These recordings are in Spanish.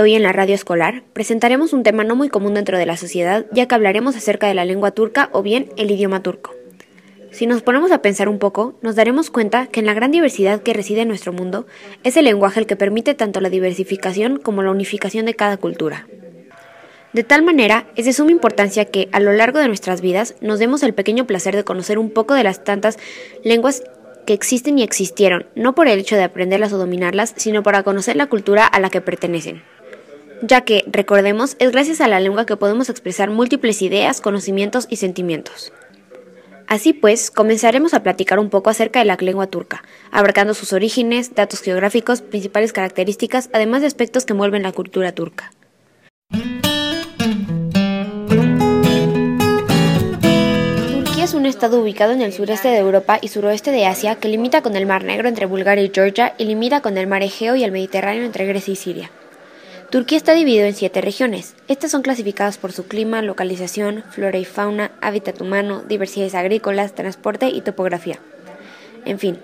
hoy en la radio escolar presentaremos un tema no muy común dentro de la sociedad, ya que hablaremos acerca de la lengua turca o bien el idioma turco. Si nos ponemos a pensar un poco, nos daremos cuenta que en la gran diversidad que reside en nuestro mundo, es el lenguaje el que permite tanto la diversificación como la unificación de cada cultura. De tal manera, es de suma importancia que, a lo largo de nuestras vidas, nos demos el pequeño placer de conocer un poco de las tantas lenguas que existen y existieron, no por el hecho de aprenderlas o dominarlas, sino para conocer la cultura a la que pertenecen. Ya que, recordemos, es gracias a la lengua que podemos expresar múltiples ideas, conocimientos y sentimientos. Así pues, comenzaremos a platicar un poco acerca de la lengua turca, abarcando sus orígenes, datos geográficos, principales características, además de aspectos que envuelven la cultura turca. es un estado ubicado en el sureste de Europa y suroeste de Asia que limita con el Mar Negro entre Bulgaria y Georgia y limita con el Mar Egeo y el Mediterráneo entre Grecia y Siria. Turquía está dividido en siete regiones. Estas son clasificadas por su clima, localización, flora y fauna, hábitat humano, diversidades agrícolas, transporte y topografía. En fin,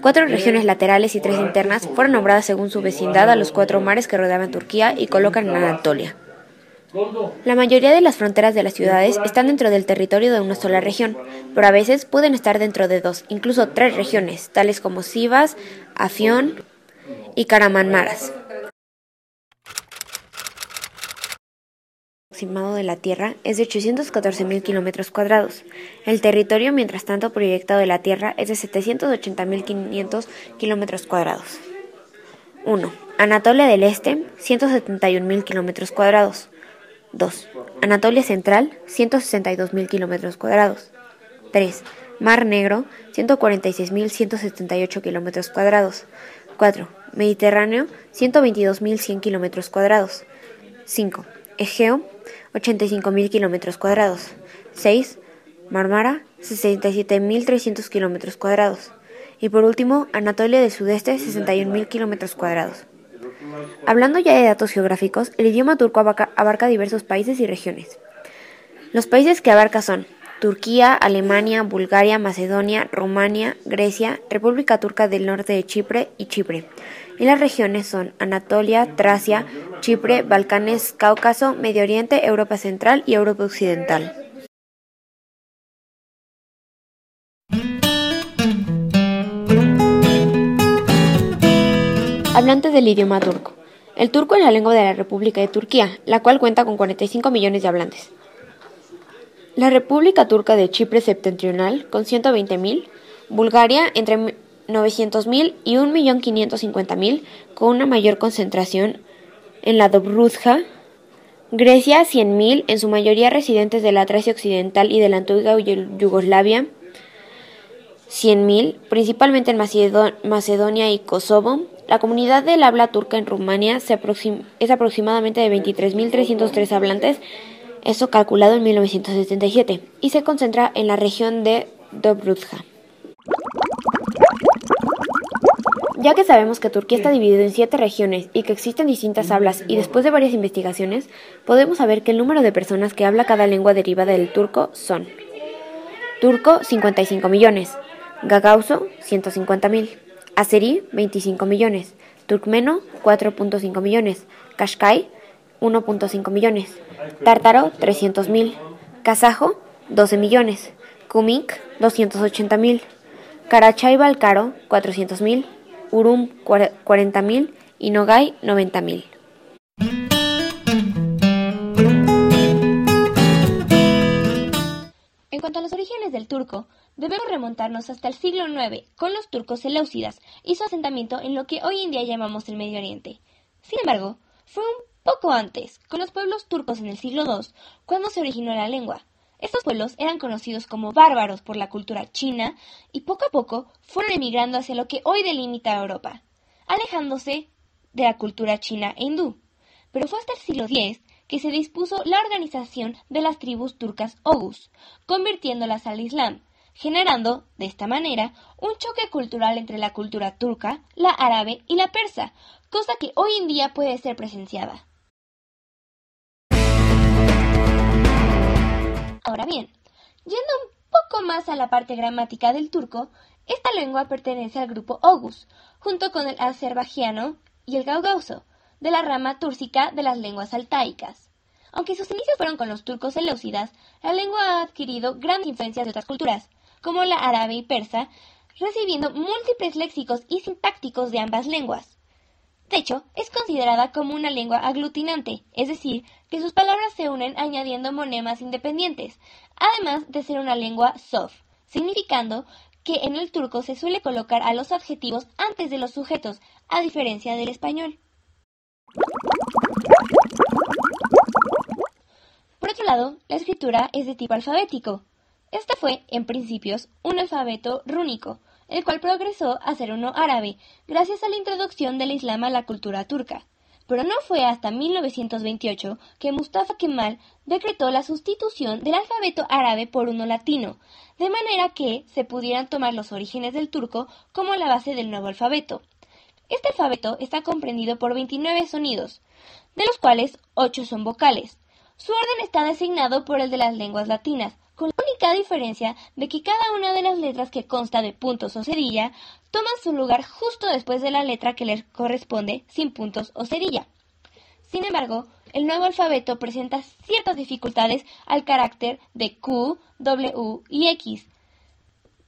cuatro regiones laterales y tres internas fueron nombradas según su vecindad a los cuatro mares que rodeaban Turquía y colocan en Anatolia. La mayoría de las fronteras de las ciudades están dentro del territorio de una sola región, pero a veces pueden estar dentro de dos, incluso tres regiones, tales como Sivas, Afión y Karamanmaras. De la Tierra es de 814.000 kilómetros cuadrados. El territorio, mientras tanto, proyectado de la Tierra es de 780.500 kilómetros cuadrados. 1. Anatolia del Este, 171.000 kilómetros cuadrados. 2. Anatolia Central, 162.000 kilómetros cuadrados. 3. Mar Negro, 146.178 kilómetros cuadrados. 4. Mediterráneo, 122.100 kilómetros cuadrados. 5. Egeo, 85.000 kilómetros cuadrados. 6. Marmara, 67.300 kilómetros cuadrados. Y por último, Anatolia del Sudeste, 61.000 kilómetros cuadrados. Hablando ya de datos geográficos, el idioma turco abarca, diversos países y regiones. Los países que abarca son Turquía, Alemania, Bulgaria, Macedonia, Rumania, Grecia, República Turca del Norte de Chipre y Chipre. Y las regiones son Anatolia, Tracia, Chipre, Balcanes, Cáucaso, Medio Oriente, Europa Central y Europa Occidental. Hablantes del idioma turco. El turco es la lengua de la República de Turquía, la cual cuenta con 45 millones de hablantes. La República Turca de Chipre septentrional, con 120.000, Bulgaria entre 900.000 y 1.550.000, con una mayor concentración en la Dobrudja, Grecia 100.000, en su mayoría residentes de la Tracia Occidental y de la antigua Yugoslavia, 100.000, principalmente en Macedonia y Kosovo, la comunidad del habla turca en Rumania es aproximadamente de 23.303 hablantes, eso calculado en 1977, y se concentra en la región de Dobrudja. Ya que sabemos que Turquía está dividida en siete regiones y que existen distintas hablas, y después de varias investigaciones, podemos saber que el número de personas que habla cada lengua derivada del turco son Turco 55 millones, Gagauso 150.000, Azerí 25 millones, Turkmeno 4.5 millones, Kashkai 1.5 millones, Tártaro 300.000, Kazajo 12 millones, Kumik 280.000, Karachay-Balkaro 400.000, Urum 40.000 y Nogay 90.000. En cuanto a los orígenes del turco, debemos remontarnos hasta el siglo IX con los turcos seleucidas y su asentamiento en lo que hoy en día llamamos el Medio Oriente. Sin embargo, fue un poco antes, con los pueblos turcos en el siglo II, cuando se originó la lengua. Estos pueblos eran conocidos como bárbaros por la cultura china y poco a poco fueron emigrando hacia lo que hoy delimita Europa, alejándose de la cultura china e hindú. Pero fue hasta el siglo X que se dispuso la organización de las tribus turcas Oghuz, convirtiéndolas al Islam, generando, de esta manera, un choque cultural entre la cultura turca, la árabe y la persa, cosa que hoy en día puede ser presenciada. Ahora bien, yendo un poco más a la parte gramática del turco, esta lengua pertenece al grupo Oghuz, junto con el azerbaiyano y el gaugauso, de la rama túrcica de las lenguas altaicas. Aunque sus inicios fueron con los turcos seleucidas, la lengua ha adquirido grandes influencias de otras culturas, como la árabe y persa, recibiendo múltiples léxicos y sintácticos de ambas lenguas. De hecho, es considerada como una lengua aglutinante, es decir, que sus palabras se unen añadiendo monemas independientes, además de ser una lengua soft, significando que en el turco se suele colocar a los adjetivos antes de los sujetos, a diferencia del español. Por otro lado, la escritura es de tipo alfabético. Este fue, en principios, un alfabeto rúnico, el cual progresó a ser uno árabe, gracias a la introducción del Islam a la cultura turca. Pero no fue hasta 1928 que Mustafa Kemal decretó la sustitución del alfabeto árabe por uno latino, de manera que se pudieran tomar los orígenes del turco como la base del nuevo alfabeto. Este alfabeto está comprendido por 29 sonidos, de los cuales 8 son vocales. Su orden está designado por el de las lenguas latinas, diferencia de que cada una de las letras que consta de puntos o cerilla toma su lugar justo después de la letra que le corresponde sin puntos o cerilla. Sin embargo, el nuevo alfabeto presenta ciertas dificultades al carácter de Q, W y X,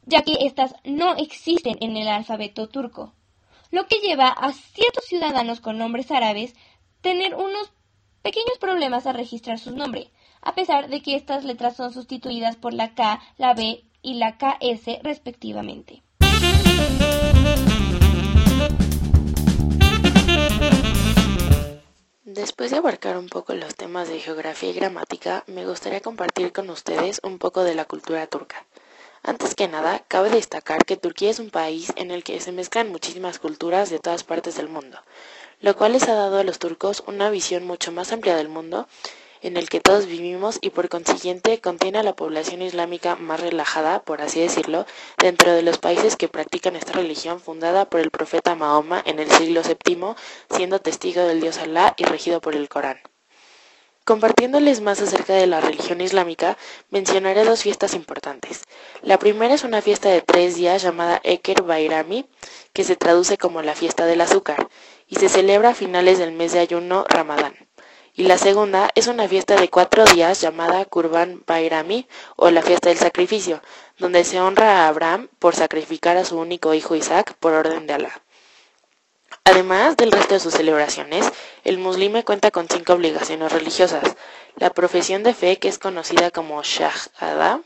ya que éstas no existen en el alfabeto turco, lo que lleva a ciertos ciudadanos con nombres árabes tener unos pequeños problemas a registrar su nombre, a pesar de que estas letras son sustituidas por la K, la B y la KS respectivamente. Después de abarcar un poco los temas de geografía y gramática, me gustaría compartir con ustedes un poco de la cultura turca. Antes que nada, cabe destacar que Turquía es un país en el que se mezclan muchísimas culturas de todas partes del mundo, lo cual les ha dado a los turcos una visión mucho más amplia del mundo en el que todos vivimos y por consiguiente contiene a la población islámica más relajada, por así decirlo, dentro de los países que practican esta religión fundada por el profeta Mahoma en el siglo VII, siendo testigo del dios Alá y regido por el Corán. Compartiéndoles más acerca de la religión islámica, mencionaré dos fiestas importantes. La primera es una fiesta de tres días llamada Eker Bairami, que se traduce como la fiesta del azúcar, y se celebra a finales del mes de ayuno Ramadán y la segunda es una fiesta de cuatro días llamada Kurban Bairami o la fiesta del sacrificio, donde se honra a Abraham por sacrificar a su único hijo Isaac por orden de Alá. Además del resto de sus celebraciones, el muslime cuenta con cinco obligaciones religiosas. La profesión de fe, que es conocida como Shahada,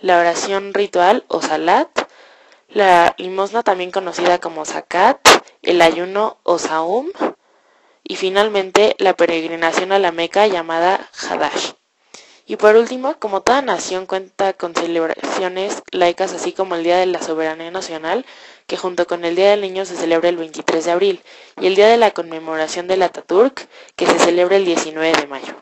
la oración ritual o Salat, la limosna también conocida como Zakat, el ayuno o Saum, y finalmente la peregrinación a la Meca llamada Hadash. Y por último, como toda nación cuenta con celebraciones laicas así como el Día de la Soberanía Nacional, que junto con el Día del Niño se celebra el 23 de abril, y el Día de la Conmemoración del Ataturk, que se celebra el 19 de mayo.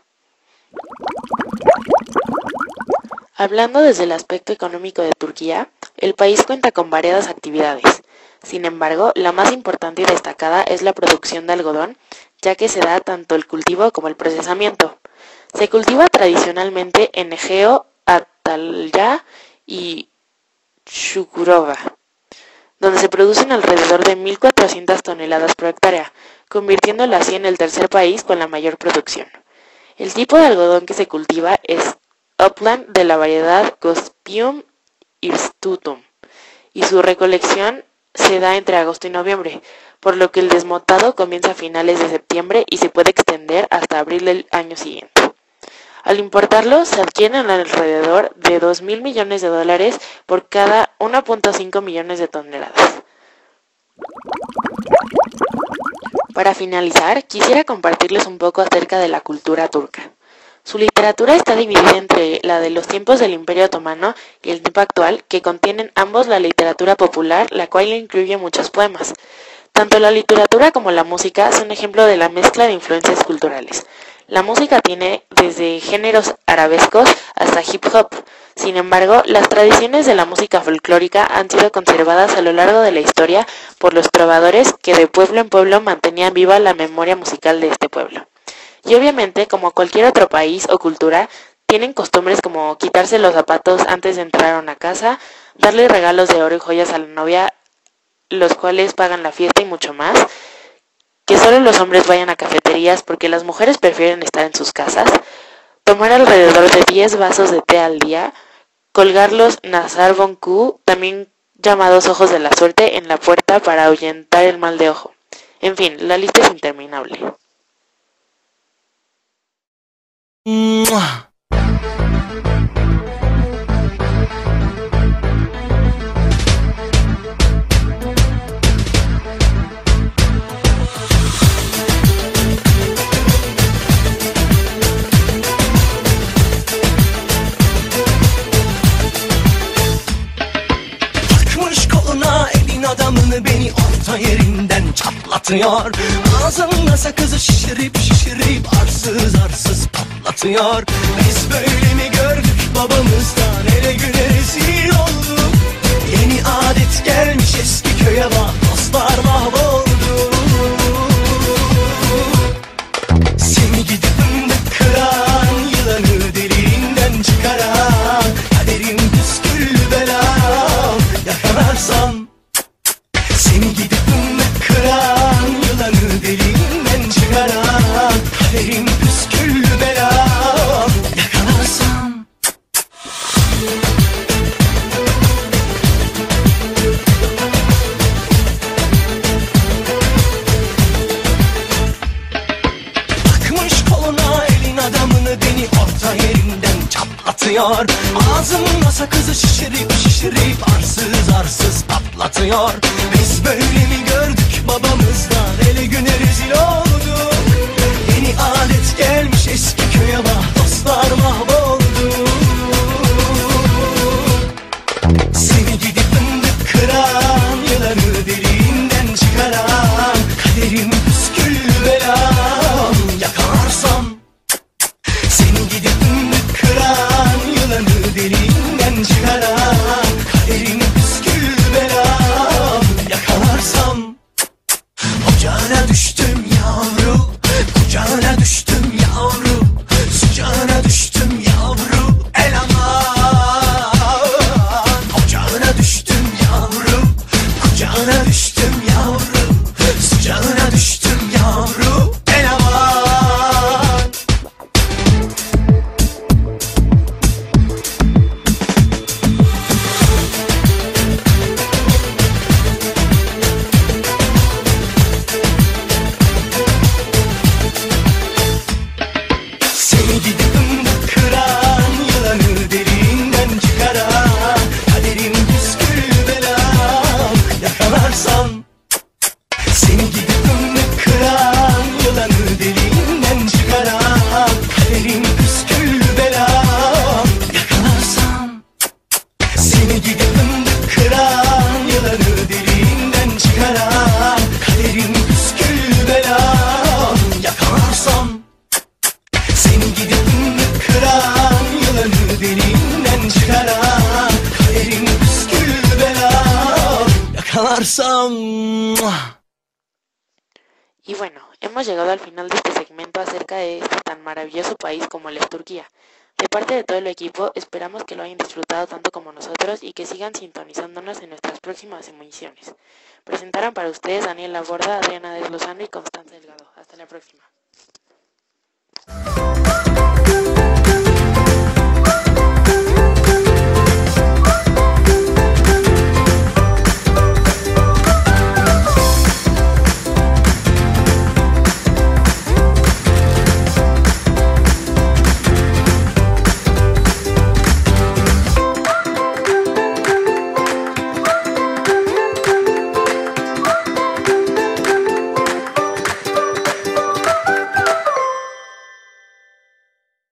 Hablando desde el aspecto económico de Turquía, el país cuenta con variadas actividades. Sin embargo, la más importante y destacada es la producción de algodón, ya que se da tanto el cultivo como el procesamiento. Se cultiva tradicionalmente en Egeo, Atalya y Shukurova, donde se producen alrededor de 1.400 toneladas por hectárea, convirtiéndola así en el tercer país con la mayor producción. El tipo de algodón que se cultiva es upland de la variedad Gospium hirsutum y su recolección se da entre agosto y noviembre, por lo que el desmotado comienza a finales de septiembre y se puede extender hasta abril del año siguiente. Al importarlo, se adquieren alrededor de 2 mil millones de dólares por cada 1.5 millones de toneladas. Para finalizar, quisiera compartirles un poco acerca de la cultura turca. Su literatura está dividida entre la de los tiempos del Imperio Otomano y el tiempo actual, que contienen ambos la literatura popular, la cual incluye muchos poemas. Tanto la literatura como la música son ejemplo de la mezcla de influencias culturales. La música tiene desde géneros arabescos hasta hip hop. Sin embargo, las tradiciones de la música folclórica han sido conservadas a lo largo de la historia por los trovadores que de pueblo en pueblo mantenían viva la memoria musical de este pueblo. Y obviamente, como cualquier otro país o cultura, tienen costumbres como quitarse los zapatos antes de entrar a una casa, darle regalos de oro y joyas a la novia, los cuales pagan la fiesta y mucho más. que solo los hombres vayan a cafeterías porque las mujeres prefieren estar en sus casas, tomar alrededor de 10 vasos de té al día, colgar los Nazar Bonku, también llamados ojos de la suerte, en la puerta para ahuyentar el mal de ojo. En fin, la lista es interminable. 嗯 adamını beni orta yerinden çatlatıyor. Ağzında sakızı şişirip şişirip arsız arsız patlatıyor. Biz böyle mi gördük babamızdan ele güne rezil olduk? Yeni adet gelmiş eski köye bak dostlar mahvoldu çatlatıyor Ağzımda sakızı şişirip şişirip arsız arsız patlatıyor. Biz böyle mi gördük some Y bueno, hemos llegado al final de este segmento acerca de este tan maravilloso país como lo es Turquía. De parte de todo el equipo, esperamos que lo hayan disfrutado tanto como nosotros y que sigan sintonizándonos en nuestras próximas emisiones. Presentaron para ustedes Daniel Laborda, Adriana Deslozano y Constanza Delgado. Hasta la próxima.